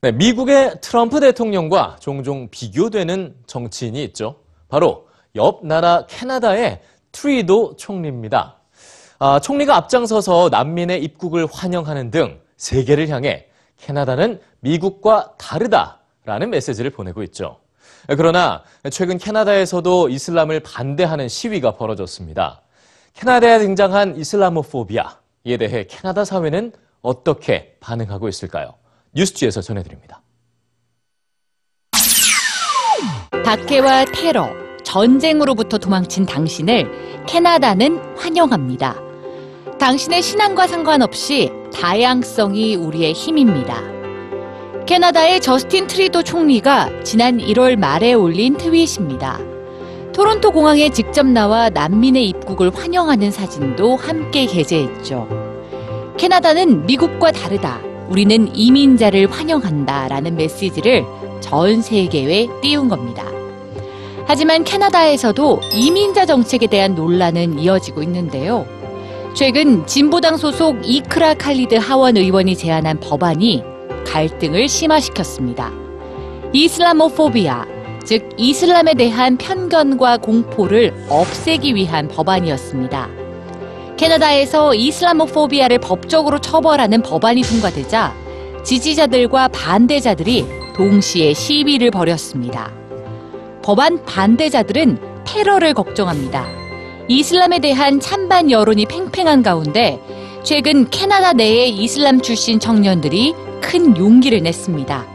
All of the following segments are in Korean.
네, 미국의 트럼프 대통령과 종종 비교되는 정치인이 있죠. 바로 옆 나라 캐나다의 트리도 총리입니다. 아, 총리가 앞장서서 난민의 입국을 환영하는 등 세계를 향해 캐나다는 미국과 다르다라는 메시지를 보내고 있죠. 그러나 최근 캐나다에서도 이슬람을 반대하는 시위가 벌어졌습니다. 캐나다에 등장한 이슬라모포비아, 이에 대해 캐나다 사회는 어떻게 반응하고 있을까요? 뉴스지에서 전해드립니다. 박해와 테러, 전쟁으로부터 도망친 당신을 캐나다는 환영합니다. 당신의 신앙과 상관없이 다양성이 우리의 힘입니다. 캐나다의 저스틴 트리도 총리가 지난 1월 말에 올린 트윗입니다. 토론토 공항에 직접 나와 난민의 입국을 환영하는 사진도 함께 게재했죠. 캐나다는 미국과 다르다. 우리는 이민자를 환영한다. 라는 메시지를 전 세계에 띄운 겁니다. 하지만 캐나다에서도 이민자 정책에 대한 논란은 이어지고 있는데요. 최근 진보당 소속 이크라 칼리드 하원 의원이 제안한 법안이 갈등을 심화시켰습니다. 이슬라모포비아, 즉 이슬람에 대한 편견과 공포를 없애기 위한 법안이었습니다. 캐나다에서 이슬라모포비아를 법적으로 처벌하는 법안이 통과되자 지지자들과 반대자들이 동시에 시위를 벌였습니다. 법안 반대자들은 테러를 걱정합니다. 이슬람에 대한 찬반 여론이 팽팽한 가운데 최근 캐나다 내의 이슬람 출신 청년들이 큰 용기를 냈습니다.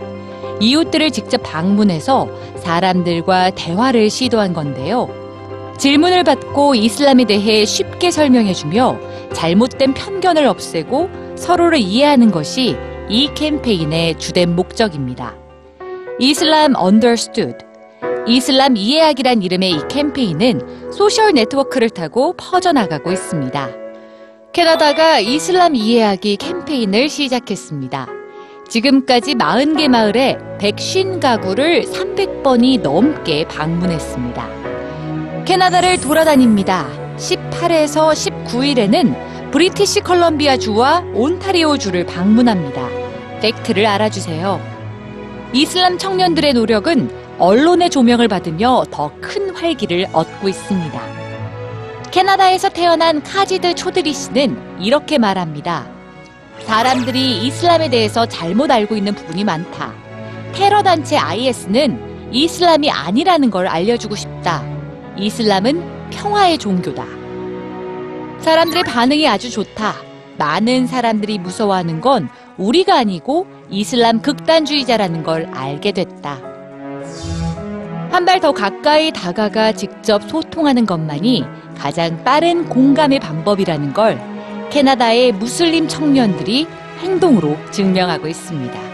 이웃들을 직접 방문해서 사람들과 대화를 시도한 건데요. 질문을 받고 이슬람에 대해 쉽게 설명해주며 잘못된 편견을 없애고 서로를 이해하는 것이 이 캠페인의 주된 목적입니다. 이슬람 Understood, 이슬람 이해하기란 이름의 이 캠페인은 소셜 네트워크를 타고 퍼져나가고 있습니다. 캐나다가 이슬람 이해하기 캠페인을 시작했습니다. 지금까지 40개 마을에 150 가구를 300번이 넘게 방문했습니다. 캐나다를 돌아다닙니다. 18에서 19일에는 브리티시 컬럼비아 주와 온타리오 주를 방문합니다. 팩트를 알아주세요. 이슬람 청년들의 노력은 언론의 조명을 받으며 더 큰 활기를 얻고 있습니다. 캐나다에서 태어난 카지드 초드리 씨는 이렇게 말합니다. 사람들이 이슬람에 대해서 잘못 알고 있는 부분이 많다. 테러 단체 IS는 이슬람이 아니라는 걸 알려주고 싶다. 이슬람은 평화의 종교다. 사람들의 반응이 아주 좋다. 많은 사람들이 무서워하는 건 우리가 아니고 이슬람 극단주의자라는 걸 알게 됐다. 한 발 더 가까이 다가가 직접 소통하는 것만이 가장 빠른 공감의 방법이라는 걸 캐나다의 무슬림 청년들이 행동으로 증명하고 있습니다.